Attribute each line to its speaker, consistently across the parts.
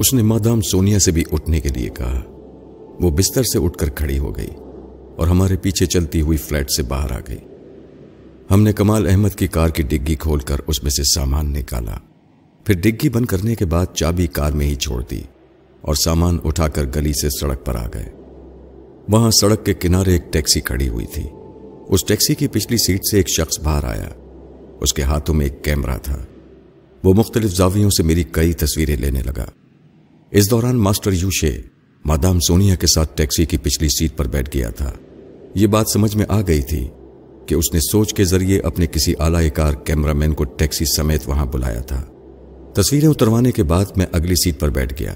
Speaker 1: اس نے مادام سونیا سے بھی اٹھنے کے لیے کہا۔ وہ بستر سے اٹھ کر کھڑی ہو گئی اور ہمارے پیچھے چلتی ہوئی فلیٹ سے باہر آ گئی۔ ہم نے کمال احمد کی کار کی ڈگی کھول کر اس میں سے سامان نکالا۔ پھر ڈگی بند کرنے کے بعد چابی کار میں ہی چھوڑ دی اور سامان اٹھا کر گلی سے سڑک پر آ گئے۔ وہاں سڑک کے کنارے ایک ٹیکسی کھڑی ہوئی تھی۔ اس ٹیکسی کی پچھلی سیٹ سے ایک شخص باہر آیا۔ اس کے ہاتھوں میں ایک کیمرہ تھا۔ وہ مختلف زاویوں سے میری کئی تصویریں لینے لگا۔ اس دوران ماسٹر یوشے مادام سونیا کے ساتھ ٹیکسی کی پچھلی سیٹ پر بیٹھ گیا تھا۔ یہ بات سمجھ میں آ گئی تھی کہ اس نے سوچ کے ذریعے اپنے کسی اعلی کار کیمرہ مین کو ٹیکسی سمیت وہاں بلایا تھا۔ تصویریں اتروانے کے بعد میں اگلی سیٹ پر بیٹھ گیا۔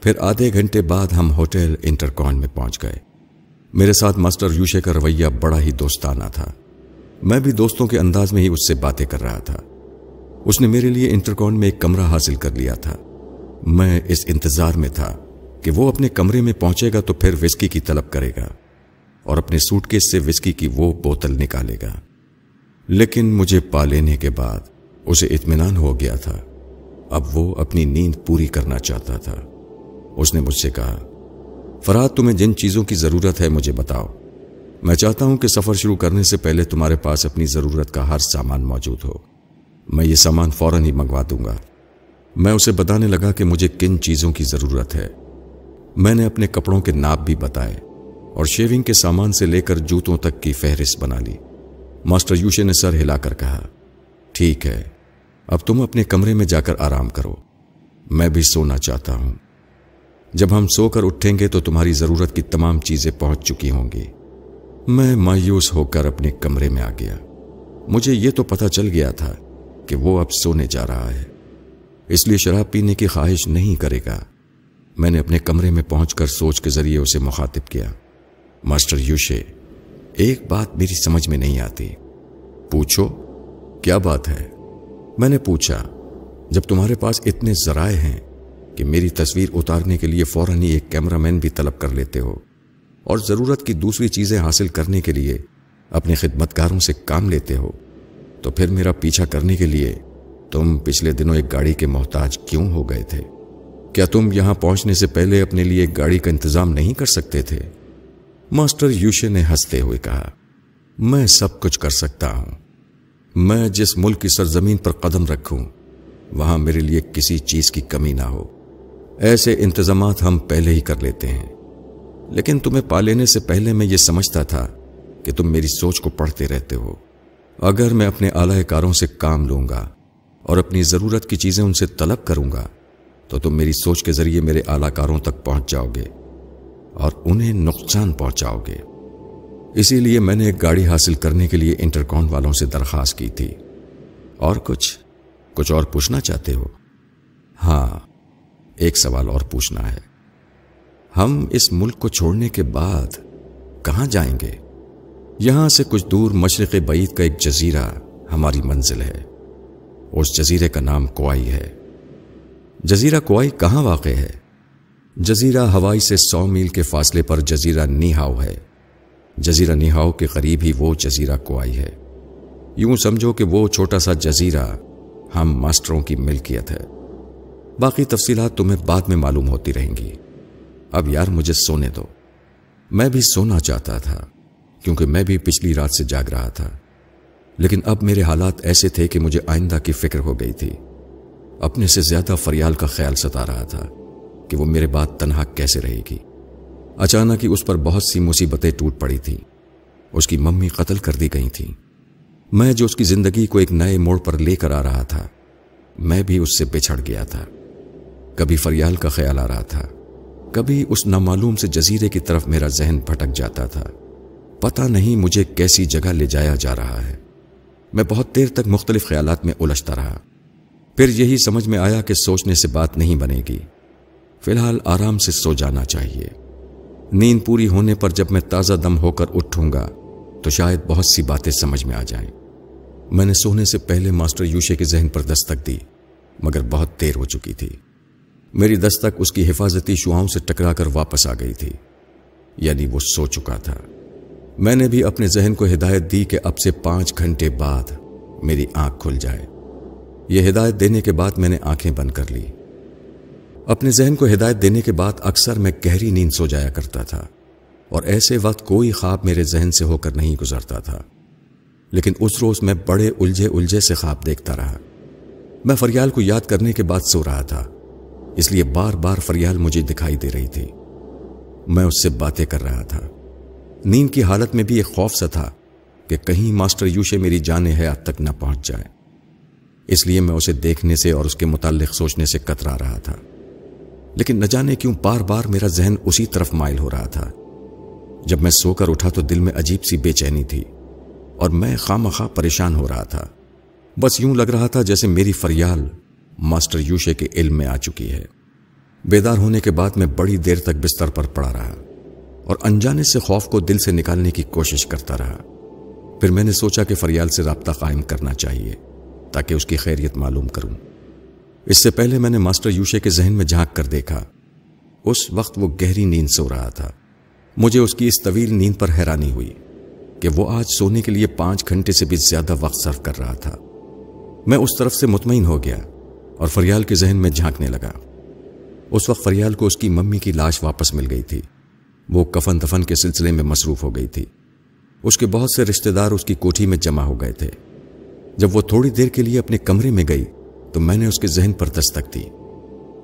Speaker 1: پھر آدھے گھنٹے بعد ہم ہوٹل انٹرکون میں پہنچ گئے۔ میرے ساتھ ماسٹر یوشے کا رویہ بڑا ہی دوستانہ تھا۔ میں بھی دوستوں کے انداز میں ہی اس سے باتیں کر رہا تھا۔ اس نے میرے لیے انٹرکون میں ایک کمرہ حاصل کر لیا تھا۔ میں اس انتظار میں تھا کہ وہ اپنے کمرے میں پہنچے گا تو پھر وسکی کی طلب کرے گا اور اپنے سوٹ کیس سے وسکی کی وہ بوتل نکالے گا۔ لیکن مجھے پا لینے کے بعد اسے اطمینان ہو گیا تھا۔ اب وہ اپنی نیند پوری کرنا چاہتا تھا۔ اس نے مجھ سے کہا فراد تمہیں جن چیزوں کی ضرورت ہے مجھے بتاؤ۔ میں چاہتا ہوں کہ سفر شروع کرنے سے پہلے تمہارے پاس اپنی ضرورت کا ہر سامان موجود ہو۔ میں یہ سامان فوراً ہی منگوا دوں گا۔ میں اسے بتانے لگا کہ مجھے کن چیزوں کی ضرورت ہے۔ میں نے اپنے کپڑوں کے ناپ بھی بتائے اور شیونگ کے سامان سے لے کر جوتوں تک کی فہرست بنا لی۔ ماسٹر یوشے نے سر ہلا کر کہا، ٹھیک ہے، اب تم اپنے کمرے میں جا کر آرام کرو۔ میں بھی سونا چاہتا ہوں۔ جب ہم سو کر اٹھیں گے تو تمہاری ضرورت کی تمام چیزیں پہنچ چکی ہوں گی۔ میں مایوس ہو کر اپنے کمرے میں آ گیا۔ مجھے یہ تو پتا چل گیا تھا کہ وہ اب سونے جا رہا ہے۔ اس لیے شراب پینے کی خواہش نہیں کرے گا۔ میں نے اپنے کمرے میں پہنچ کر سوچ کے ذریعے اسے مخاطب کیا۔ ماسٹر یوشے، ایک بات میری سمجھ میں نہیں آتی۔ پوچھو، کیا بات ہے؟ میں نے پوچھا، جب تمہارے پاس اتنے ذرائع ہیں کہ میری تصویر اتارنے کے لیے فوراً ہی ایک کیمرہ مین بھی طلب کر لیتے ہو، اور ضرورت کی دوسری چیزیں حاصل کرنے کے لیے اپنے خدمتکاروں سے کام لیتے ہو، تو پھر میرا پیچھا کرنے کے لیے تم پچھلے دنوں ایک گاڑی کے محتاج کیوں ہو گئے تھے؟ کیا تم یہاں پہنچنے سے پہلے اپنے لیے ایک گاڑی کا انتظام نہیں کر سکتے تھے؟ ماسٹر یوشے نے ہنستے ہوئے کہا، میں سب کچھ کر سکتا ہوں۔ میں جس ملک کی سرزمین پر قدم رکھوں، وہاں میرے لیے کسی چیز کی کمی نہ ہو۔ ایسے انتظامات ہم پہلے ہی کر لیتے ہیں۔ لیکن تمہیں پا لینے سے پہلے میں یہ سمجھتا تھا کہ تم میری سوچ کو پڑھتے رہتے ہو۔ اگر میں اپنے اعلی کاروں سے کام لوں گا اور اپنی ضرورت کی چیزیں ان سے طلب کروں گا، تو تم میری سوچ کے ذریعے میرے اعلی کاروں تک پہنچ جاؤ گے اور انہیں نقصان پہنچاؤ گے۔ اسی لیے میں نے ایک گاڑی حاصل کرنے کے لیے انٹرکون والوں سے درخواست کی تھی۔ اور کچھ؟ کچھ اور پوچھنا چاہتے ہو؟ ہاں ایک سوال اور پوچھنا ہے۔ ہم اس ملک کو چھوڑنے کے بعد کہاں جائیں گے؟ یہاں سے کچھ دور مشرق بعید کا ایک جزیرہ ہماری منزل ہے۔ اس جزیرے کا نام کوائی ہے۔ جزیرہ کوائی کہاں واقع ہے؟ جزیرہ ہوائی سے سو میل کے فاصلے پر جزیرہ نیہاؤ ہے۔ جزیرہ نیہاؤ کے قریب ہی وہ جزیرہ کوائی ہے۔ یوں سمجھو کہ وہ چھوٹا سا جزیرہ ہم ماسٹروں کی ملکیت ہے۔ باقی تفصیلات تمہیں بعد میں معلوم ہوتی رہیں گی۔ اب یار مجھے سونے دو۔ میں بھی سونا چاہتا تھا، کیونکہ میں بھی پچھلی رات سے جاگ رہا تھا۔ لیکن اب میرے حالات ایسے تھے کہ مجھے آئندہ کی فکر ہو گئی تھی۔ اپنے سے زیادہ فریال کا خیال ستا رہا تھا کہ وہ میرے بعد تنہا کیسے رہے گی۔ اچانک ہی اس پر بہت سی مصیبتیں ٹوٹ پڑی تھیں۔ اس کی ممی قتل کر دی گئی تھیں۔ میں جو اس کی زندگی کو ایک نئے موڑ پر لے کر آ رہا تھا، میں بھی اس سے بچھڑ گیا تھا۔ کبھی فریال کا خیال آ رہا تھا، کبھی اس نامعلوم سے جزیرے کی طرف میرا ذہن بھٹک جاتا تھا۔ پتہ نہیں مجھے کیسی جگہ لے جایا جا رہا ہے۔ میں بہت دیر تک مختلف خیالات میں الجھتا رہا۔ پھر یہی سمجھ میں آیا کہ سوچنے سے بات نہیں بنے گی۔ فی الحال آرام سے سو جانا چاہیے۔ نیند پوری ہونے پر جب میں تازہ دم ہو کر اٹھوں گا، تو شاید بہت سی باتیں سمجھ میں آ جائیں۔ میں نے سونے سے پہلے ماسٹر یوشے کے ذہن پر دستک دی، مگر بہت دیر ہو چکی تھی۔ میری دستک اس کی حفاظتی شعاؤں سے ٹکرا کر واپس آ گئی تھی یعنی وہ سو چکا تھا۔ میں نے بھی اپنے ذہن کو ہدایت دی کہ اب سے پانچ گھنٹے بعد میری آنکھ کھل جائے۔ یہ ہدایت دینے کے بعد میں نے آنکھیں بند کر لی۔ اپنے ذہن کو ہدایت دینے کے بعد اکثر میں گہری نیند سو جایا کرتا تھا اور ایسے وقت کوئی خواب میرے ذہن سے ہو کر نہیں گزرتا تھا۔ لیکن اس روز میں بڑے الجھے الجھے سے خواب دیکھتا رہا۔ میں فریال کو یاد کرنے کے بعد سو رہا تھا۔ اس لیے بار بار فریال مجھے دکھائی دے رہی تھی۔ میں اس سے باتیں کر رہا تھا۔ نیند کی حالت میں بھی ایک خوف سا تھا کہ کہیں ماسٹر یوشے میری جان حیات تک نہ پہنچ جائے۔ اس لیے میں اسے دیکھنے سے اور اس کے متعلق سوچنے سے کترا رہا تھا۔ لیکن نہ جانے کیوں بار بار میرا ذہن اسی طرف مائل ہو رہا تھا۔ جب میں سو کر اٹھا تو دل میں عجیب سی بے چینی تھی اور میں خواہ مخواہ پریشان ہو رہا تھا۔ بس یوں لگ رہا تھا جیسے میری فریال ماسٹر یوشے کے علم میں آ چکی ہے۔ بیدار ہونے کے بعد میں بڑی دیر تک بستر پر پڑا رہا۔ اور انجانے سے خوف کو دل سے نکالنے کی کوشش کرتا رہا۔ پھر میں نے سوچا کہ فریال سے رابطہ قائم کرنا چاہیے تاکہ اس کی خیریت معلوم کروں۔ اس سے پہلے میں نے ماسٹر یوشے کے ذہن میں جھانک کر دیکھا۔ اس وقت وہ گہری نیند سو رہا تھا۔ مجھے اس کی اس طویل نیند پر حیرانی ہوئی کہ وہ آج سونے کے لیے پانچ گھنٹے سے بھی زیادہ وقت صرف کر رہا تھا۔ میں اس طرف سے مطمئن ہو گیا اور فریال کے ذہن میں جھانکنے لگا۔ اس وقت فریال کو اس کی ممی کی لاش واپس مل گئی تھی۔ وہ کفن دفن کے سلسلے میں مصروف ہو گئی تھی۔ اس کے بہت سے رشتہ دار اس کی کوٹھی میں جمع ہو گئے تھے۔ جب وہ تھوڑی دیر کے لیے اپنے کمرے میں گئی تو میں نے اس کے ذہن پر دستک دی۔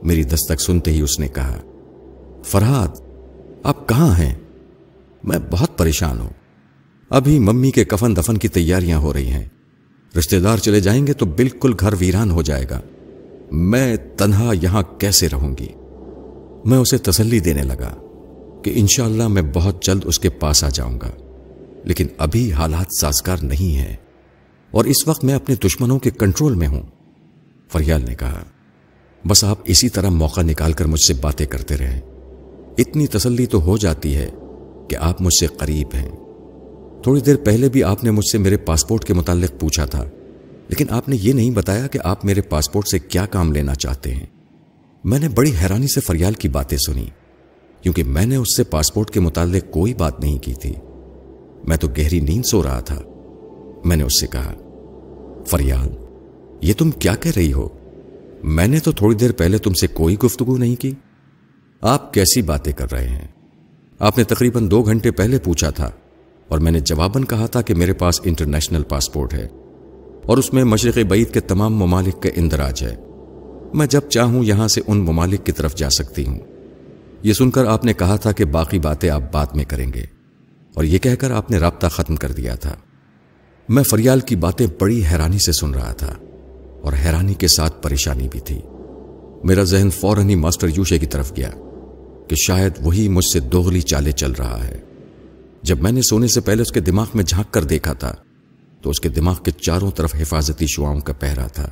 Speaker 1: میری دستک سنتے ہی اس نے کہا فرحاد آپ کہاں ہیں؟ میں بہت پریشان ہوں۔ ابھی ممی کے کفن دفن کی تیاریاں ہو رہی ہیں۔ رشتہ دار چلے جائیں گے تو بالکل گھر ویران ہو جائے گا۔ میں تنہا یہاں کیسے رہوں گی؟ میں اسے تسلی دینے لگا۔ کہ انشاءاللہ میں بہت جلد اس کے پاس آ جاؤں گا۔ لیکن ابھی حالات سازگار نہیں ہیں اور اس وقت میں اپنے دشمنوں کے کنٹرول میں ہوں۔ فریال نے کہا، بس آپ اسی طرح موقع نکال کر مجھ سے باتیں کرتے رہیں۔ اتنی تسلی تو ہو جاتی ہے کہ آپ مجھ سے قریب ہیں۔ تھوڑی دیر پہلے بھی آپ نے مجھ سے میرے پاسپورٹ کے متعلق پوچھا تھا، لیکن آپ نے یہ نہیں بتایا کہ آپ میرے پاسپورٹ سے کیا کام لینا چاہتے ہیں۔ میں نے بڑی حیرانی سے فریال کی باتیں سنی کیونکہ میں نے اس سے پاسپورٹ کے متعلق کوئی بات نہیں کی تھی۔ میں تو گہری نیند سو رہا تھا۔ میں نے اس سے کہا، فریال، یہ تم کیا کہہ رہی ہو؟ میں نے تو تھوڑی دیر پہلے تم سے کوئی گفتگو نہیں کی۔ آپ کیسی باتیں کر رہے ہیں؟ آپ نے تقریباً دو گھنٹے پہلے پوچھا تھا اور میں نے جواباً کہا تھا کہ میرے پاس انٹرنیشنل پاسپورٹ ہے اور اس میں مشرق بعید کے تمام ممالک کا اندراج ہے۔ میں جب چاہوں یہاں سے ان ممالک کی طرف جا سکتی ہوں۔ یہ سن کر آپ نے کہا تھا کہ باقی باتیں آپ بعد میں کریں گے۔ اور یہ کہہ کر آپ نے رابطہ ختم کر دیا تھا۔ میں فریال کی باتیں بڑی حیرانی سے سن رہا تھا اور حیرانی کے ساتھ پریشانی بھی تھی۔ میرا ذہن فوراً ہی ماسٹر یوشے کی طرف گیا کہ شاید وہی مجھ سے دوغلی چالے چل رہا ہے۔ جب میں نے سونے سے پہلے اس کے دماغ میں جھانک کر دیکھا تھا تو اس کے دماغ کے چاروں طرف حفاظتی شعاؤں کا پہرا تھا۔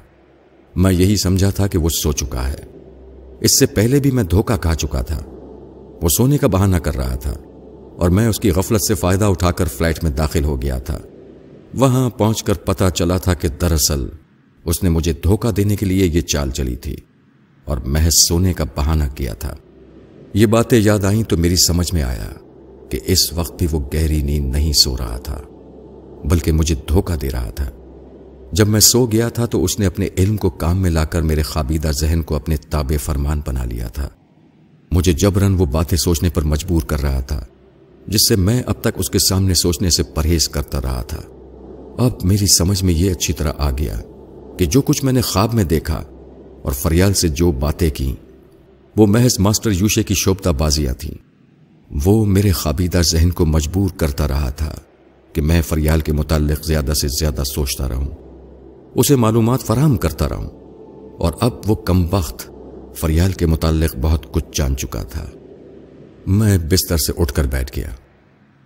Speaker 1: میں یہی سمجھا تھا کہ وہ سو چکا ہے۔ اس سے پہلے بھی میں دھوکہ کھا چکا تھا۔ وہ سونے کا بہانہ کر رہا تھا اور میں اس کی غفلت سے فائدہ اٹھا کر فلائٹ میں داخل ہو گیا تھا۔ وہاں پہنچ کر پتا چلا تھا کہ دراصل اس نے مجھے دھوکہ دینے کے لیے یہ چال چلی تھی اور محض سونے کا بہانہ کیا تھا۔ یہ باتیں یاد آئیں تو میری سمجھ میں آیا کہ اس وقت بھی وہ گہری نیند نہیں سو رہا تھا، بلکہ مجھے دھوکہ دے رہا تھا۔ جب میں سو گیا تھا تو اس نے اپنے علم کو کام میں لا کر میرے خوابیدہ ذہن کو اپنے تاب فرمان بنا لیا تھا۔ مجھے جبرن وہ باتیں سوچنے پر مجبور کر رہا تھا، جس سے میں اب تک اس کے سامنے سوچنے سے پرہیز کرتا رہا تھا۔ اب میری سمجھ میں یہ اچھی طرح آ گیا کہ جو کچھ میں نے خواب میں دیکھا اور فریال سے جو باتیں کی وہ محض ماسٹر یوشے کی شوبتا بازیاں تھیں۔ وہ میرے خوابیدہ ذہن کو مجبور کرتا رہا تھا کہ میں فریال کے متعلق زیادہ سے زیادہ سوچتا رہوں، اسے معلومات فراہم کرتا رہوں اور اب وہ کم وقت فریال کے متعلق بہت کچھ جان چکا تھا۔ میں بستر سے اٹھ کر بیٹھ گیا۔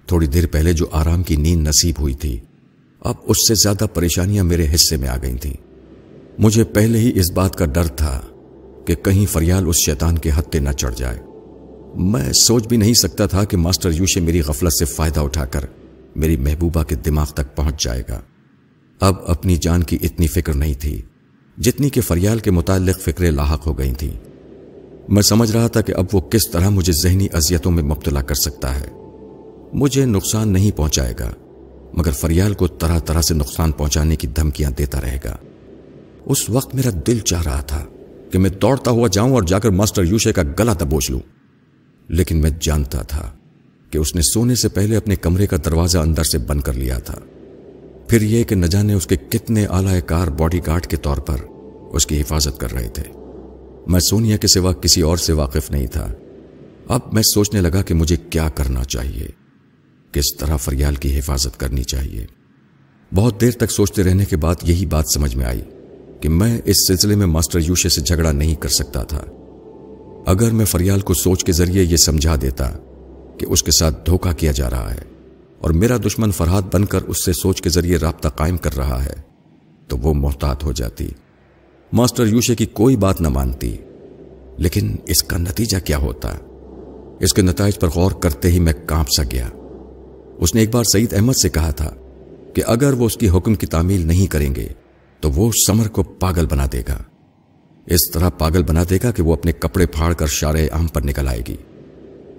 Speaker 1: تھوڑی دیر پہلے جو آرام کی نیند نصیب ہوئی تھی، اب اس سے زیادہ پریشانیاں میرے حصے میں آ گئی تھیں۔ مجھے پہلے ہی اس بات کا ڈر تھا کہ کہیں فریال اس شیطان کے ہتھے نہ چڑھ جائے۔ میں سوچ بھی نہیں سکتا تھا کہ ماسٹر یوشے میری غفلت سے فائدہ اٹھا کر میری محبوبہ کے دماغ تک پہنچ جائے گا۔ اب اپنی جان کی اتنی فکر نہیں تھی۔ جتنی کہ فریال کے متعلق فکریں لاحق ہو گئی تھیں۔ میں سمجھ رہا تھا کہ اب وہ کس طرح مجھے ذہنی اذیتوں میں مبتلا کر سکتا ہے۔ مجھے نقصان نہیں پہنچائے گا، مگر فریال کو طرح طرح سے نقصان پہنچانے کی دھمکیاں دیتا رہے گا۔ اس وقت میرا دل چاہ رہا تھا کہ میں دوڑتا ہوا جاؤں اور جا کر ماسٹر یوشے کا گلا دبوچ لوں۔ لیکن میں جانتا تھا کہ اس نے سونے سے پہلے اپنے کمرے کا دروازہ اندر سے بند کر لیا تھا۔ پھر یہ کہ نہ جانے اس کے کتنے اعلی کار باڈی گارڈ کے طور پر اس کی حفاظت کر رہے تھے۔ میں سونیا کے سوا کسی اور سے واقف نہیں تھا۔ اب میں سوچنے لگا کہ مجھے کیا کرنا چاہیے۔ کس طرح فریال کی حفاظت کرنی چاہیے۔ بہت دیر تک سوچتے رہنے کے بعد یہی بات سمجھ میں آئی کہ میں اس سلسلے میں ماسٹر یوشے سے جھگڑا نہیں کر سکتا تھا۔ اگر میں فریال کو سوچ کے ذریعے یہ سمجھا دیتا کہ اس کے ساتھ دھوکا کیا جا رہا ہے اور میرا دشمن فرحاد بن کر اس سے سوچ کے ذریعے رابطہ قائم کر رہا ہے، تو وہ محتاط ہو جاتی۔ ماسٹر یوشے کی کوئی بات نہ مانتی، لیکن اس کا نتیجہ کیا ہوتا؟ اس کے نتائج پر غور کرتے ہی میں کانپ سا گیا۔ اس نے ایک بار سعید احمد سے کہا تھا کہ اگر وہ اس کی حکم کی تعمیل نہیں کریں گے، تو وہ سمر کو پاگل بنا دے گا۔ اس طرح پاگل بنا دے گا کہ وہ اپنے کپڑے پھاڑ کر شارع عام پر نکل آئے گی۔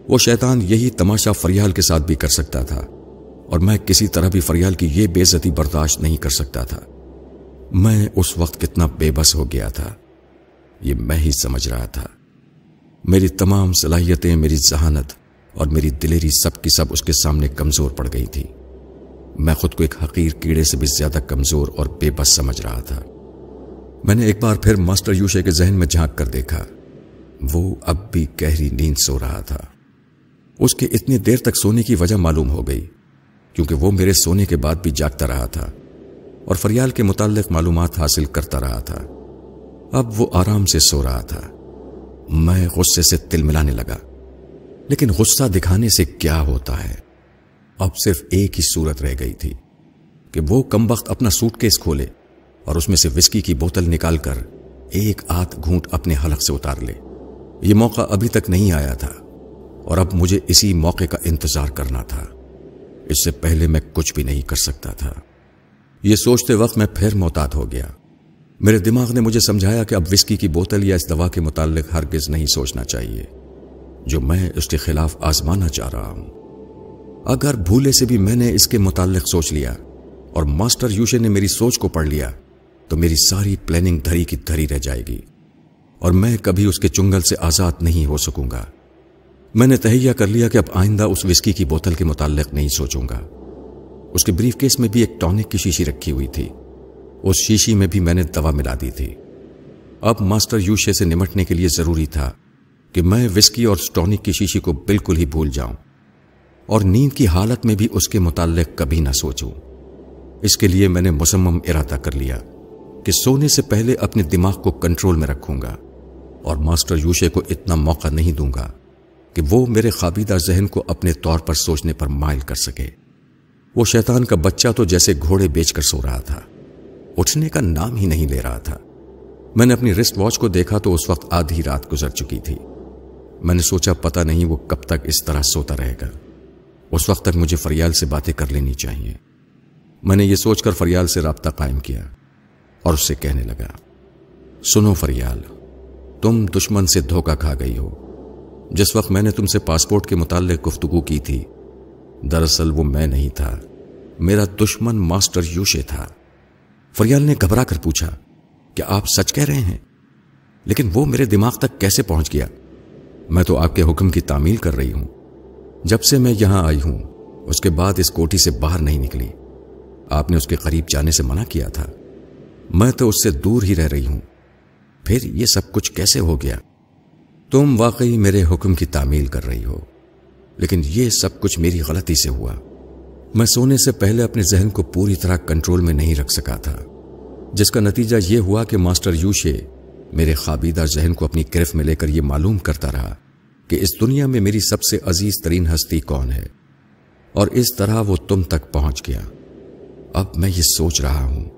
Speaker 1: وہ شیطان یہی تماشا فریال کے ساتھ بھی کر سکتا تھا۔ اور میں کسی طرح بھی فریال کی یہ بےزتی برداشت نہیں کر سکتا تھا۔ میں اس وقت کتنا بے بس ہو گیا تھا۔ یہ میں ہی سمجھ رہا تھا۔ میری تمام صلاحیتیں، میری ذہانت اور میری دلیری سب کی سب اس کے سامنے کمزور پڑ گئی تھی۔ میں خود کو ایک حقیر کیڑے سے بھی زیادہ کمزور اور بے بس سمجھ رہا تھا۔ میں نے ایک بار پھر ماسٹر یوشے کے ذہن میں جھانک کر دیکھا۔ وہ اب بھی گہری نیند سو رہا تھا۔ اس کے اتنی دیر تک سونے کی وجہ معلوم ہو گئی۔ کیونکہ وہ میرے سونے کے بعد بھی جاگتا رہا تھا اور فریال کے متعلق معلومات حاصل کرتا رہا تھا۔ اب وہ آرام سے سو رہا تھا۔ میں غصے سے تل ملانے لگا۔ لیکن غصہ دکھانے سے کیا ہوتا ہے؟ اب صرف ایک ہی صورت رہ گئی تھی کہ وہ کم وقت اپنا سوٹ کیس کھولے اور اس میں سے وسکی کی بوتل نکال کر ایک آت گھونٹ اپنے حلق سے اتار لے۔ یہ موقع ابھی تک نہیں آیا تھا اور اب مجھے اسی موقع کا انتظار کرنا تھا۔ اس سے پہلے میں کچھ بھی نہیں کر سکتا تھا۔ یہ سوچتے وقت میں پھر محتاط ہو گیا۔ میرے دماغ نے مجھے سمجھایا کہ اب وسکی کی بوتل یا اس دوا کے متعلق ہرگز نہیں سوچنا چاہیے، جو میں اس کے خلاف آزمانا چاہ رہا ہوں۔ اگر بھولے سے بھی میں نے اس کے متعلق سوچ لیا اور ماسٹر یوشے نے میری سوچ کو پڑھ لیا، تو میری ساری پلاننگ دھری کی دھری رہ جائے گی اور میں کبھی اس کے چنگل سے آزاد نہیں ہو سکوں گا۔ میں نے تہیا کر لیا کہ اب آئندہ اس وسکی کی بوتل کے متعلق نہیں سوچوں گا۔ اس کے بریف کیس میں بھی ایک ٹونک کی شیشی رکھی ہوئی تھی۔ اس شیشی میں بھی میں نے دوا ملا دی تھی۔ اب ماسٹر یوشے سے نمٹنے کے لیے ضروری تھا کہ میں وسکی اور ٹونک کی شیشی کو بالکل ہی بھول جاؤں اور نیند کی حالت میں بھی اس کے متعلق کبھی نہ سوچوں۔ اس کے لیے میں نے مسمم ارادہ کر لیا کہ سونے سے پہلے اپنے دماغ کو کنٹرول میں رکھوں گا اور ماسٹر یوشے کو اتنا موقع نہیں دوں گا۔ کہ وہ میرے خابیدہ ذہن کو اپنے طور پر سوچنے پر مائل کر سکے۔ وہ شیطان کا بچہ تو جیسے گھوڑے بیچ کر سو رہا تھا۔ اٹھنے کا نام ہی نہیں لے رہا تھا۔ میں نے اپنی رسٹ واچ کو دیکھا تو اس وقت آدھی رات گزر چکی تھی۔ میں نے سوچا پتا نہیں وہ کب تک اس طرح سوتا رہے گا۔ اس وقت تک مجھے فریال سے باتیں کر لینی چاہیے۔ میں نے یہ سوچ کر فریال سے رابطہ قائم کیا اور اس سے کہنے لگا، سنو فریال، تم دشمن سے دھوکا کھا گئی ہو۔ جس وقت میں نے تم سے پاسپورٹ کے متعلق گفتگو کی تھی، دراصل وہ میں نہیں تھا۔ میرا دشمن ماسٹر یوشے تھا۔ فریال نے گھبرا کر پوچھا، کیا آپ سچ کہہ رہے ہیں؟ لیکن وہ میرے دماغ تک کیسے پہنچ گیا؟ میں تو آپ کے حکم کی تعمیل کر رہی ہوں۔ جب سے میں یہاں آئی ہوں، اس کے بعد اس کوٹھی سے باہر نہیں نکلی۔ آپ نے اس کے قریب جانے سے منع کیا تھا۔ میں تو اس سے دور ہی رہ رہی ہوں۔ پھر یہ سب کچھ کیسے ہو گیا؟ تم واقعی میرے حکم کی تعمیل کر رہی ہو، لیکن یہ سب کچھ میری غلطی سے ہوا۔ میں سونے سے پہلے اپنے ذہن کو پوری طرح کنٹرول میں نہیں رکھ سکا تھا، جس کا نتیجہ یہ ہوا کہ ماسٹر یوشے میرے خابیدہ ذہن کو اپنی گرفت میں لے کر یہ معلوم کرتا رہا کہ اس دنیا میں میری سب سے عزیز ترین ہستی کون ہے، اور اس طرح وہ تم تک پہنچ گیا۔ اب میں یہ سوچ رہا ہوں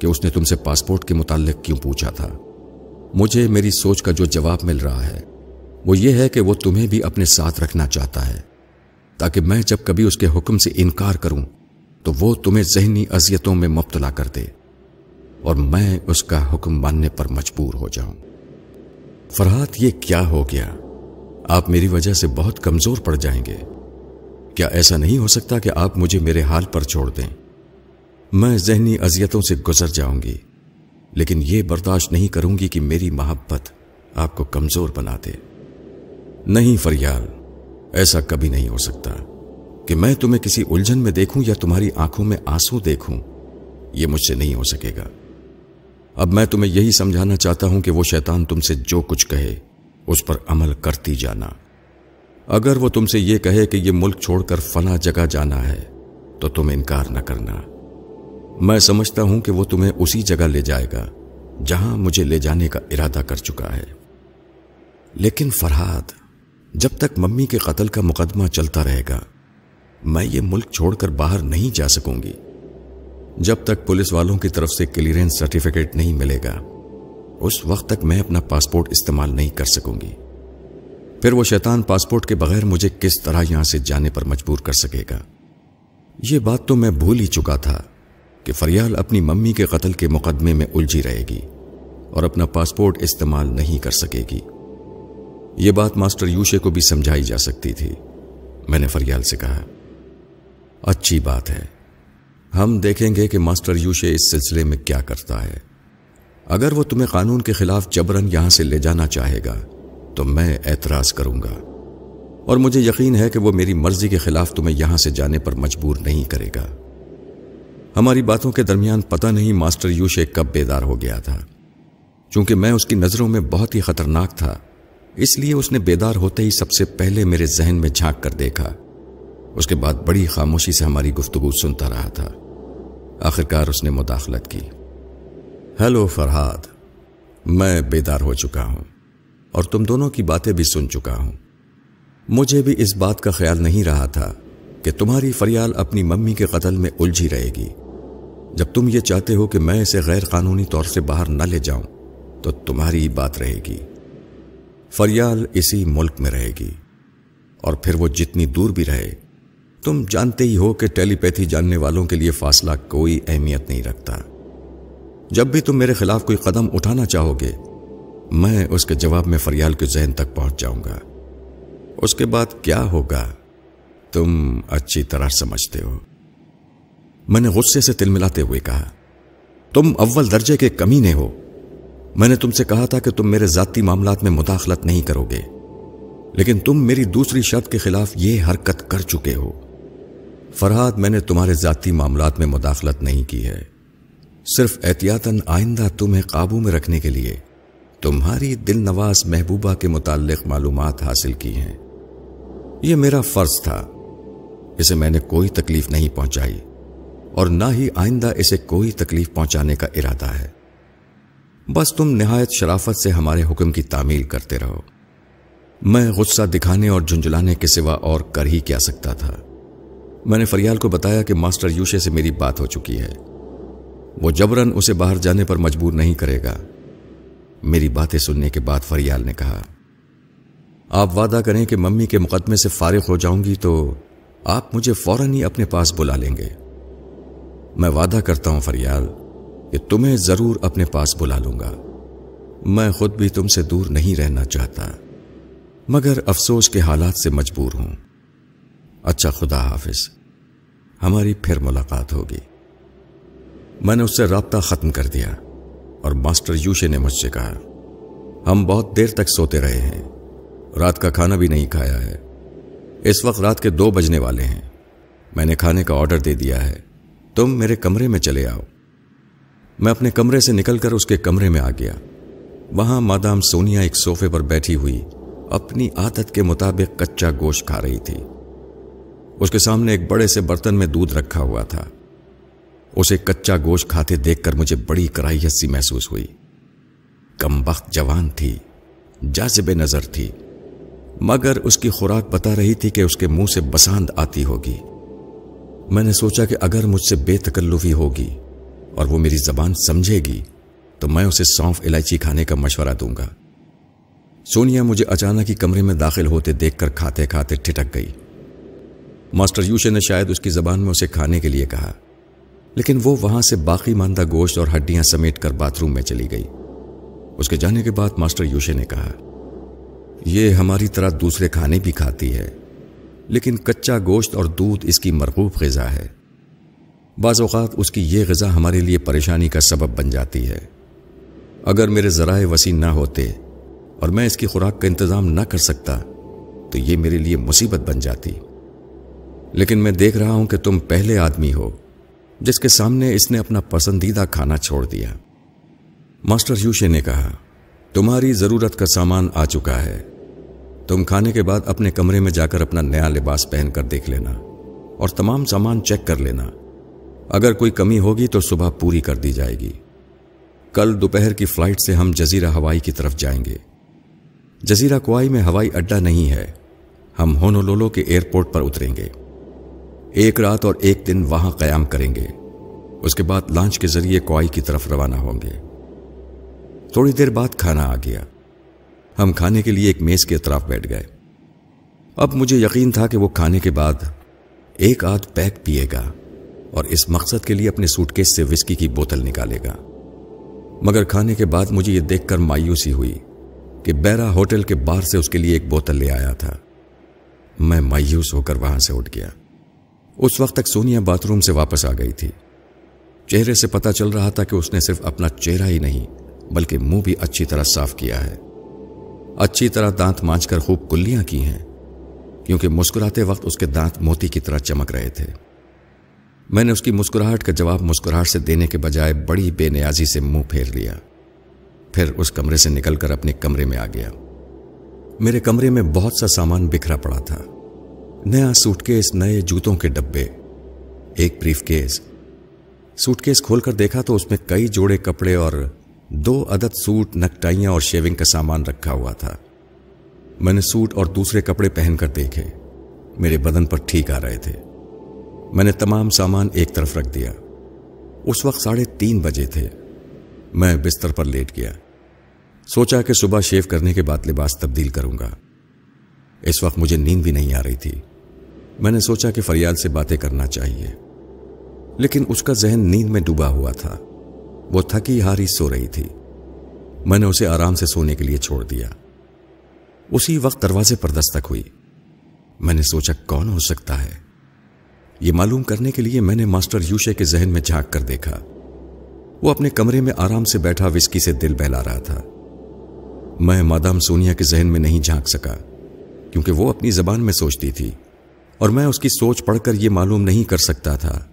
Speaker 1: کہ اس نے تم سے پاسپورٹ کے متعلق کیوں پوچھا تھا۔ مجھے میری سوچ کا جو جواب مل رہا ہے، وہ یہ ہے کہ وہ تمہیں بھی اپنے ساتھ رکھنا چاہتا ہے۔ تاکہ میں جب کبھی اس کے حکم سے انکار کروں، تو وہ تمہیں ذہنی اذیتوں میں مبتلا کر دے اور میں اس کا حکم ماننے پر مجبور ہو جاؤں۔ فرحات، یہ کیا ہو گیا؟ آپ میری وجہ سے بہت کمزور پڑ جائیں گے۔ کیا ایسا نہیں ہو سکتا کہ آپ مجھے میرے حال پر چھوڑ دیں؟ میں ذہنی اذیتوں سے گزر جاؤں گی۔ لیکن یہ برداشت نہیں کروں گی کہ میری محبت آپ کو کمزور بنا دے۔ نہیں فریال، ایسا کبھی نہیں ہو سکتا کہ میں تمہیں کسی الجھن میں دیکھوں یا تمہاری آنکھوں میں آنسو دیکھوں۔ یہ مجھ سے نہیں ہو سکے گا۔ اب میں تمہیں یہی سمجھانا چاہتا ہوں کہ وہ شیطان تم سے جو کچھ کہے، اس پر عمل کرتی جانا۔ اگر وہ تم سے یہ کہے کہ یہ ملک چھوڑ کر فنا جگہ جانا ہے، تو تم انکار نہ کرنا۔ میں سمجھتا ہوں کہ وہ تمہیں اسی جگہ لے جائے گا، جہاں مجھے لے جانے کا ارادہ کر چکا ہے۔ لیکن فرحاد جب تک ممی کے قتل کا مقدمہ چلتا رہے گا، میں یہ ملک چھوڑ کر باہر نہیں جا سکوں گی۔ جب تک پولیس والوں کی طرف سے کلیئرنس سرٹیفکیٹ نہیں ملے گا، اس وقت تک میں اپنا پاسپورٹ استعمال نہیں کر سکوں گی۔ پھر وہ شیطان پاسپورٹ کے بغیر مجھے کس طرح یہاں سے جانے پر مجبور کر سکے گا؟ یہ بات تو میں بھول ہی چکا تھا۔ کہ فریال اپنی ممی کے قتل کے مقدمے میں الجھی رہے گی اور اپنا پاسپورٹ استعمال نہیں کر سکے گی۔ یہ بات ماسٹر یوشے کو بھی سمجھائی جا سکتی تھی۔ میں نے فریال سے کہا، اچھی بات ہے۔ ہم دیکھیں گے کہ ماسٹر یوشے اس سلسلے میں کیا کرتا ہے۔ اگر وہ تمہیں قانون کے خلاف جبرن یہاں سے لے جانا چاہے گا، تو میں اعتراض کروں گا۔ اور مجھے یقین ہے کہ وہ میری مرضی کے خلاف تمہیں یہاں سے جانے پر مجبور نہیں کرے گا۔ ہماری باتوں کے درمیان پتہ نہیں ماسٹر یوشے کب بیدار ہو گیا تھا۔ چونکہ میں اس کی نظروں میں بہت ہی خطرناک تھا، اس لیے اس نے بیدار ہوتے ہی سب سے پہلے میرے ذہن میں جھانک کر دیکھا۔ اس کے بعد بڑی خاموشی سے ہماری گفتگو سنتا رہا تھا۔ آخرکار اس نے مداخلت کی۔ ہیلو فرحاد، میں بیدار ہو چکا ہوں اور تم دونوں کی باتیں بھی سن چکا ہوں۔ مجھے بھی اس بات کا خیال نہیں رہا تھا کہ تمہاری فریال اپنی ممی کے قتل میں الجھی رہے گی۔ جب تم یہ چاہتے ہو کہ میں اسے غیر قانونی طور سے باہر نہ لے جاؤں، تو تمہاری بات رہے گی۔ فریال اسی ملک میں رہے گی، اور پھر وہ جتنی دور بھی رہے، تم جانتے ہی ہو کہ ٹیلی پیتھی جاننے والوں کے لیے فاصلہ کوئی اہمیت نہیں رکھتا۔ جب بھی تم میرے خلاف کوئی قدم اٹھانا چاہو گے، میں اس کے جواب میں فریال کے ذہن تک پہنچ جاؤں گا۔ اس کے بعد کیا ہوگا، تم اچھی طرح سمجھتے ہو۔ میں نے غصے سے تل ملاتے ہوئے کہا، تم اول درجے کے کمینے ہو۔ میں نے تم سے کہا تھا کہ تم میرے ذاتی معاملات میں مداخلت نہیں کرو گے، لیکن تم میری دوسری شرط کے خلاف یہ حرکت کر چکے ہو۔ فرحاد، میں نے تمہارے ذاتی معاملات میں مداخلت نہیں کی ہے۔ صرف احتیاطاً آئندہ تمہیں قابو میں رکھنے کے لیے تمہاری دل نواز محبوبہ کے متعلق معلومات حاصل کی ہیں۔ یہ میرا فرض تھا، اسے میں نے کوئی تکلیف نہیں پہنچائی۔ اور نہ ہی آئندہ اسے کوئی تکلیف پہنچانے کا ارادہ ہے۔ بس تم نہایت شرافت سے ہمارے حکم کی تعمیل کرتے رہو۔ میں غصہ دکھانے اور جھنجھلانے کے سوا اور کر ہی کیا سکتا تھا۔ میں نے فریال کو بتایا کہ ماسٹر یوشے سے میری بات ہو چکی ہے۔ وہ جبرن اسے باہر جانے پر مجبور نہیں کرے گا۔ میری باتیں سننے کے بعد فریال نے کہا، آپ وعدہ کریں کہ ممی کے مقدمے سے فارغ ہو جاؤں گی تو آپ مجھے فوراً ہی اپنے پاس بلا لیں گے۔ میں وعدہ کرتا ہوں فریال کہ تمہیں ضرور اپنے پاس بلا لوں گا۔ میں خود بھی تم سے دور نہیں رہنا چاہتا، مگر افسوس کے حالات سے مجبور ہوں۔ اچھا خدا حافظ، ہماری پھر ملاقات ہوگی۔ میں نے اس سے رابطہ ختم کر دیا اور ماسٹر یوشے نے مجھ سے کہا، ہم بہت دیر تک سوتے رہے ہیں، رات کا کھانا بھی نہیں کھایا ہے۔ اس وقت رات کے دو بجنے والے ہیں۔ میں نے کھانے کا آرڈر دے دیا ہے۔ تم میرے کمرے میں چلے آؤ۔ میں اپنے کمرے سے نکل کر اس کے کمرے میں آ گیا۔ وہاں مادام سونیا ایک صوفے پر بیٹھی ہوئی اپنی عادت کے مطابق کچا گوشت کھا رہی تھی۔ اس کے سامنے ایک بڑے سے برتن میں دودھ رکھا ہوا تھا۔ اسے کچا گوشت کھاتے دیکھ کر مجھے بڑی کرائیت سی محسوس ہوئی۔ کم وقت جوان تھی جازب نظر تھی، مگر اس کی خوراک بتا رہی تھی کہ اس کے منہ سے بساند آتی ہوگی۔ میں نے سوچا کہ اگر مجھ سے بے تکلفی ہوگی اور وہ میری زبان سمجھے گی، تو میں اسے سونف الائچی کھانے کا مشورہ دوں گا۔ سونیا مجھے اچانک ہی کمرے میں داخل ہوتے دیکھ کر کھاتے کھاتے ٹھٹک گئی۔ ماسٹر یوشے نے شاید اس کی زبان میں اسے کھانے کے لیے کہا، لیکن وہ وہاں سے باقی ماندہ گوشت اور ہڈیاں سمیٹ کر باتھ روم میں چلی گئی۔ اس کے جانے کے بعد ماسٹر یوشے نے کہا، یہ ہماری طرح دوسرے کھانے بھی کھاتی ہے۔ لیکن کچا گوشت اور دودھ اس کی مرغوب غذا ہے۔ بعض اوقات اس کی یہ غذا ہمارے لیے پریشانی کا سبب بن جاتی ہے۔ اگر میرے ذرائع وسیع نہ ہوتے اور میں اس کی خوراک کا انتظام نہ کر سکتا، تو یہ میرے لیے مصیبت بن جاتی۔ لیکن میں دیکھ رہا ہوں کہ تم پہلے آدمی ہو، جس کے سامنے اس نے اپنا پسندیدہ کھانا چھوڑ دیا۔ ماسٹر یوشے نے کہا، تمہاری ضرورت کا سامان آ چکا ہے۔ تم کھانے کے بعد اپنے کمرے میں جا کر اپنا نیا لباس پہن کر دیکھ لینا اور تمام سامان چیک کر لینا۔ اگر کوئی کمی ہوگی تو صبح پوری کر دی جائے گی۔ کل دوپہر کی فلائٹ سے ہم جزیرہ ہوائی کی طرف جائیں گے۔ جزیرہ کوائی میں ہوائی اڈا نہیں ہے۔ ہم ہونولولو کے ایئرپورٹ پر اتریں گے۔ ایک رات اور ایک دن وہاں قیام کریں گے۔ اس کے بعد لانچ کے ذریعے کوائی کی طرف روانہ ہوں گے۔ تھوڑی دیر بعد کھانا آ گیا۔ ہم کھانے کے لیے ایک میز کے اطراف بیٹھ گئے۔ اب مجھے یقین تھا کہ وہ کھانے کے بعد ایک آدھ پیک پیے گا اور اس مقصد کے لیے اپنے سوٹ کیس سے وسکی کی بوتل نکالے گا۔ مگر کھانے کے بعد مجھے یہ دیکھ کر مایوسی ہوئی کہ بیرا ہوٹل کے باہر سے اس کے لیے ایک بوتل لے آیا تھا۔ میں مایوس ہو کر وہاں سے اٹھ گیا۔ اس وقت تک سونیا باتھ روم سے واپس آ گئی تھی۔ چہرے سے پتا چل رہا تھا کہ اس نے صرف اپنا چہرہ ہی نہیں، بلکہ منہ بھی اچھی طرح صاف کیا ہے۔ اچھی طرح دانت مانچ کر خوب کلیاں کی ہیں، کیونکہ مسکراتے وقت اس کے دانت موتی کی طرح چمک رہے تھے۔ میں نے اس کی مسکراہٹ کا جواب مسکراہٹ سے دینے کے بجائے بڑی بے نیازی سے منہ پھیر لیا۔ پھر اس کمرے سے نکل کر اپنے کمرے میں آ گیا۔ میرے کمرے میں بہت سا سامان بکھرا پڑا تھا۔ نیا سوٹ کیس نئے جوتوں کے ڈبے، ایک بریف کیس۔ سوٹ کیس کھول کر دیکھا تو اس میں کئی جوڑے کپڑے اور دو عدد سوٹ، نکٹائیاں اور شیونگ کا سامان رکھا ہوا تھا۔ میں نے سوٹ اور دوسرے کپڑے پہن کر دیکھے۔ میرے بدن پر ٹھیک آ رہے تھے۔ میں نے تمام سامان ایک طرف رکھ دیا۔ اس وقت ساڑھے تین بجے تھے۔ میں بستر پر لیٹ گیا۔ سوچا کہ صبح شیو کرنے کے بعد لباس تبدیل کروں گا۔ اس وقت مجھے نیند بھی نہیں آ رہی تھی۔ میں نے سوچا کہ فریاد سے باتیں کرنا چاہیے۔ لیکن اس کا ذہن نیند میں ڈوبا ہوا تھا۔ وہ تھکی ہاری سو رہی تھی۔ میں نے اسے آرام سے سونے کے لیے چھوڑ دیا۔ اسی وقت دروازے پر دستک ہوئی۔ میں نے سوچا، کون ہو سکتا ہے؟ یہ معلوم کرنے کے لیے میں نے ماسٹر یوشے کے ذہن میں جھانک کر دیکھا۔ وہ اپنے کمرے میں آرام سے بیٹھا وسکی سے دل بہلا رہا تھا۔ میں مادام سونیا کے ذہن میں نہیں جھانک سکا، کیونکہ وہ اپنی زبان میں سوچتی تھی۔ اور میں اس کی سوچ پڑھ کر یہ معلوم نہیں کر سکتا تھا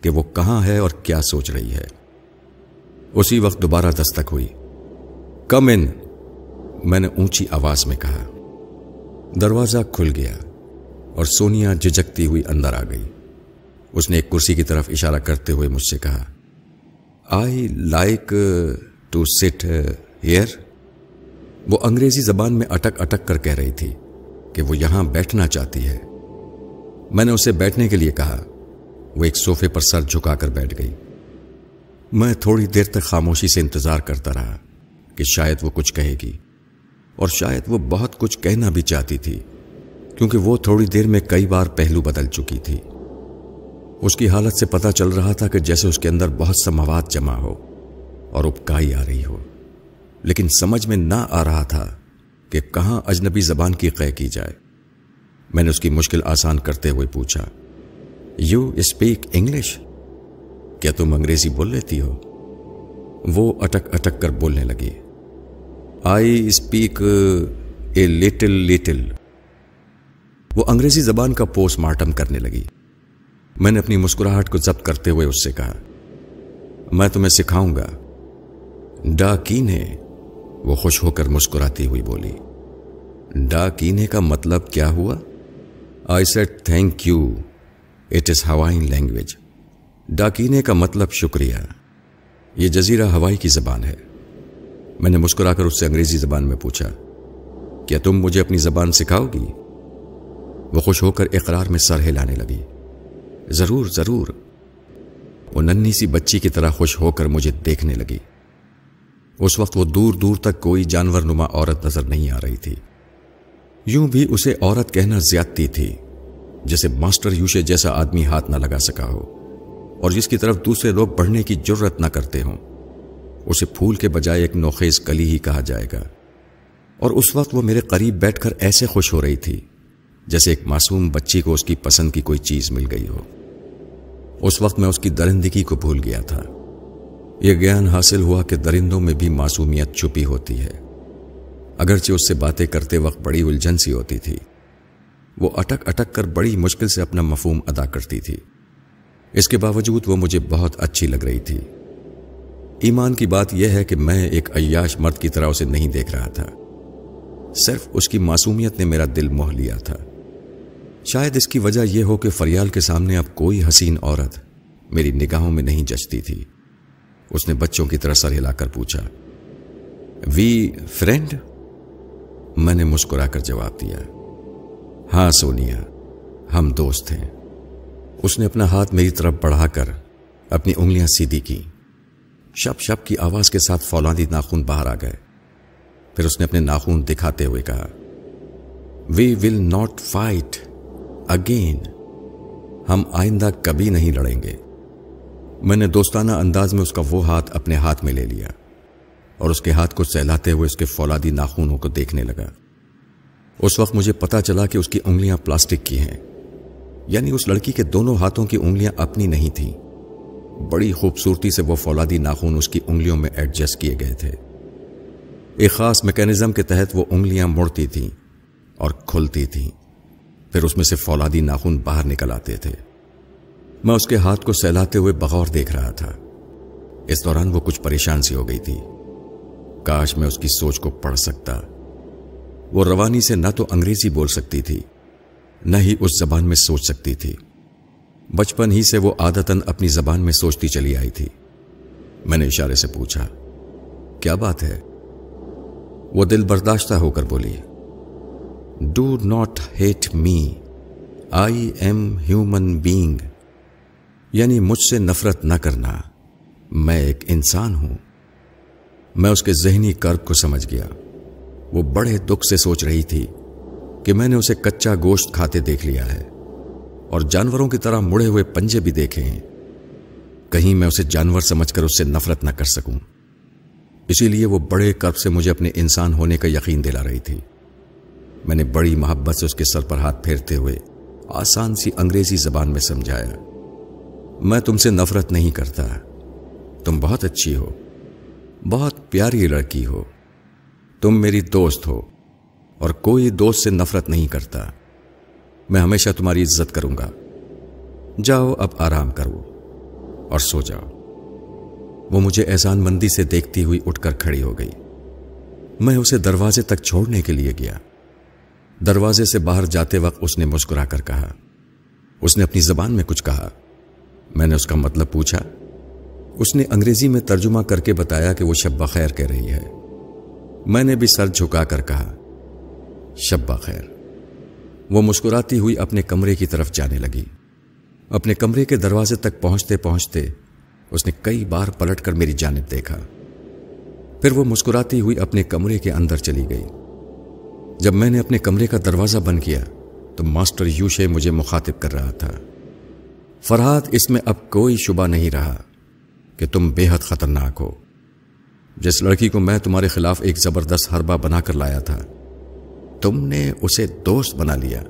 Speaker 1: کہ وہ کہاں ہے اور کیا سوچ رہی ہے۔ اسی وقت دوبارہ دستک ہوئی۔ کم ان، میں نے اونچی آواز میں کہا۔ دروازہ کھل گیا اور سونیا جھجکتی ہوئی اندر آ گئی۔ اس نے ایک کرسی کی طرف اشارہ کرتے ہوئے مجھ سے کہا I like to sit here وہ انگریزی زبان میں اٹک اٹک کر کہہ رہی تھی کہ وہ یہاں بیٹھنا چاہتی ہے۔ میں نے اسے بیٹھنے کے لیے کہا۔ وہ ایک صوفے پر سر جھکا کر بیٹھ گئی۔ میں تھوڑی دیر تک خاموشی سے انتظار کرتا رہا کہ شاید وہ کچھ کہے گی۔ اور شاید وہ بہت کچھ کہنا بھی چاہتی تھی، کیونکہ وہ تھوڑی دیر میں کئی بار پہلو بدل چکی تھی۔ اس کی حالت سے پتا چل رہا تھا کہ جیسے اس کے اندر بہت سا مواد جمع ہو اور اپکائی آ رہی ہو۔ لیکن سمجھ میں نہ آ رہا تھا کہ کہاں اجنبی زبان کی قے کی جائے۔ میں نے اس کی مشکل آسان کرتے ہوئے پوچھا یو اسپیک انگلش کیا تم انگریزی بول لیتی ہو؟ وہ اٹک اٹک کر بولنے لگی۔ I speak a little little. وہ انگریزی زبان کا پوسٹ مارٹم کرنے لگی۔ میں نے اپنی مسکراہٹ کو ضبط کرتے ہوئے اس سے کہا، میں تمہیں سکھاؤں گا۔ ڈاکینے وہ خوش ہو کر مسکراتی ہوئی بولی۔ ڈاکینے کا مطلب کیا ہوا؟ I said thank you it is Hawaiian language ڈاکینے کا مطلب شکریہ۔ یہ جزیرہ ہوائی کی زبان ہے۔ میں نے مسکرا کر اس سے انگریزی زبان میں پوچھا، کیا تم مجھے اپنی زبان سکھاؤ گی؟ وہ خوش ہو کر اقرار میں سر ہلانے لگی۔ ضرور ضرور۔ وہ ننھی سی بچی کی طرح خوش ہو کر مجھے دیکھنے لگی۔ اس وقت وہ دور دور تک کوئی جانور نما عورت نظر نہیں آ رہی تھی۔ یوں بھی اسے عورت کہنا زیادتی تھی، جسے ماسٹر یوشے جیسا آدمی ہاتھ نہ لگا سکا ہو۔ اور جس کی طرف دوسرے لوگ بڑھنے کی ضرورت نہ کرتے ہوں، اسے پھول کے بجائے ایک نوخیز کلی ہی کہا جائے گا۔ اور اس وقت وہ میرے قریب بیٹھ کر ایسے خوش ہو رہی تھی جیسے ایک معصوم بچی کو اس کی پسند کی کوئی چیز مل گئی ہو۔ اس وقت میں اس کی درندگی کو بھول گیا تھا۔ یہ گیان حاصل ہوا کہ درندوں میں بھی معصومیت چھپی ہوتی ہے۔ اگرچہ اس سے باتیں کرتے وقت بڑی الجھن سی ہوتی تھی، وہ اٹک اٹک کر بڑی مشکل سے اپنا مفہوم ادا کرتی تھی۔ اس کے باوجود وہ مجھے بہت اچھی لگ رہی تھی۔ ایمان کی بات یہ ہے کہ میں ایک عیاش مرد کی طرح اسے نہیں دیکھ رہا تھا۔ صرف اس کی معصومیت نے میرا دل موہ لیا تھا۔ شاید اس کی وجہ یہ ہو کہ فریال کے سامنے اب کوئی حسین عورت میری نگاہوں میں نہیں جچتی تھی۔ اس نے بچوں کی طرح سر ہلا کر پوچھا، وی فرینڈ؟ میں نے مسکرا کر جواب دیا ہاں سونیا، ہم دوست ہیں۔ اس نے اپنا ہاتھ میری طرف بڑھا کر اپنی انگلیاں سیدھی کی۔ شپ شپ کی آواز کے ساتھ فولادی ناخون باہر آ گئے۔ پھر اس نے اپنے ناخون دکھاتے ہوئے کہا we will not fight again ہم آئندہ کبھی نہیں لڑیں گے۔ میں نے دوستانہ انداز میں اس کا وہ ہاتھ اپنے ہاتھ میں لے لیا اور اس کے ہاتھ کو سہلاتے ہوئے اس کے فولادی ناخونوں کو دیکھنے لگا۔ اس وقت مجھے پتا چلا کہ اس کی انگلیاں پلاسٹک کی ہیں۔ یعنی اس لڑکی کے دونوں ہاتھوں کی انگلیاں اپنی نہیں تھیں۔ بڑی خوبصورتی سے وہ فولادی ناخون اس کی انگلیوں میں ایڈجسٹ کیے گئے تھے۔ ایک خاص میکینزم کے تحت وہ انگلیاں مڑتی تھیں اور کھلتی تھیں۔ پھر اس میں سے فولادی ناخون باہر نکل آتے تھے۔ میں اس کے ہاتھ کو سہلاتے ہوئے بغور دیکھ رہا تھا۔ اس دوران وہ کچھ پریشان سی ہو گئی تھی۔ کاش میں اس کی سوچ کو پڑھ سکتا۔ وہ روانی سے نہ تو انگریزی بول سکتی تھی۔ نہ ہی اس زبان میں سوچ سکتی تھی۔ بچپن ہی سے وہ عادتاً اپنی زبان میں سوچتی چلی آئی تھی۔ میں نے اشارے سے پوچھا، کیا بات ہے؟ وہ دل برداشتہ ہو کر بولی do not hate me I am human being یعنی مجھ سے نفرت نہ کرنا، میں ایک انسان ہوں۔ میں اس کے ذہنی کرب کو سمجھ گیا۔ وہ بڑے دکھ سے سوچ رہی تھی۔ کہ میں نے اسے کچا گوشت کھاتے دیکھ لیا ہے اور جانوروں کی طرح مڑے ہوئے پنجے بھی دیکھے ہیں۔ کہیں میں اسے جانور سمجھ کر اس سے نفرت نہ کر سکوں۔ اسی لیے وہ بڑے کرب سے مجھے اپنے انسان ہونے کا یقین دلا رہی تھی۔ میں نے بڑی محبت سے اس کے سر پر ہاتھ پھیرتے ہوئے آسان سی انگریزی زبان میں سمجھایا، میں تم سے نفرت نہیں کرتا۔ تم بہت اچھی ہو، بہت پیاری لڑکی ہو۔ تم میری دوست ہو۔ اور کوئی دوست سے نفرت نہیں کرتا۔ میں ہمیشہ تمہاری عزت کروں گا۔ جاؤ اب آرام کرو اور سو جاؤ۔ وہ مجھے احسان مندی سے دیکھتی ہوئی اٹھ کر کھڑی ہو گئی۔ میں اسے دروازے تک چھوڑنے کے لیے گیا۔ دروازے سے باہر جاتے وقت اس نے مسکرا کر کہا۔ اس نے اپنی زبان میں کچھ کہا۔ میں نے اس کا مطلب پوچھا۔ اس نے انگریزی میں ترجمہ کر کے بتایا کہ وہ شب بخیر کہہ رہی ہے۔ میں نے بھی سر جھکا کر کہا۔ شب بخیر وہ مسکراتی ہوئی اپنے کمرے کی طرف جانے لگی۔ اپنے کمرے کے دروازے تک پہنچتے پہنچتے اس نے کئی بار پلٹ کر میری جانب دیکھا۔ پھر وہ مسکراتی ہوئی اپنے کمرے کے اندر چلی گئی۔ جب میں نے اپنے کمرے کا دروازہ بند کیا تو ماسٹر یوشے مجھے مخاطب کر رہا تھا۔ فرحات، اس میں اب کوئی شبہ نہیں رہا کہ تم بے حد خطرناک ہو۔ جس لڑکی کو میں تمہارے خلاف ایک زبردست حربہ بنا کر لایا تھا تم نے اسے دوست بنا لیا۔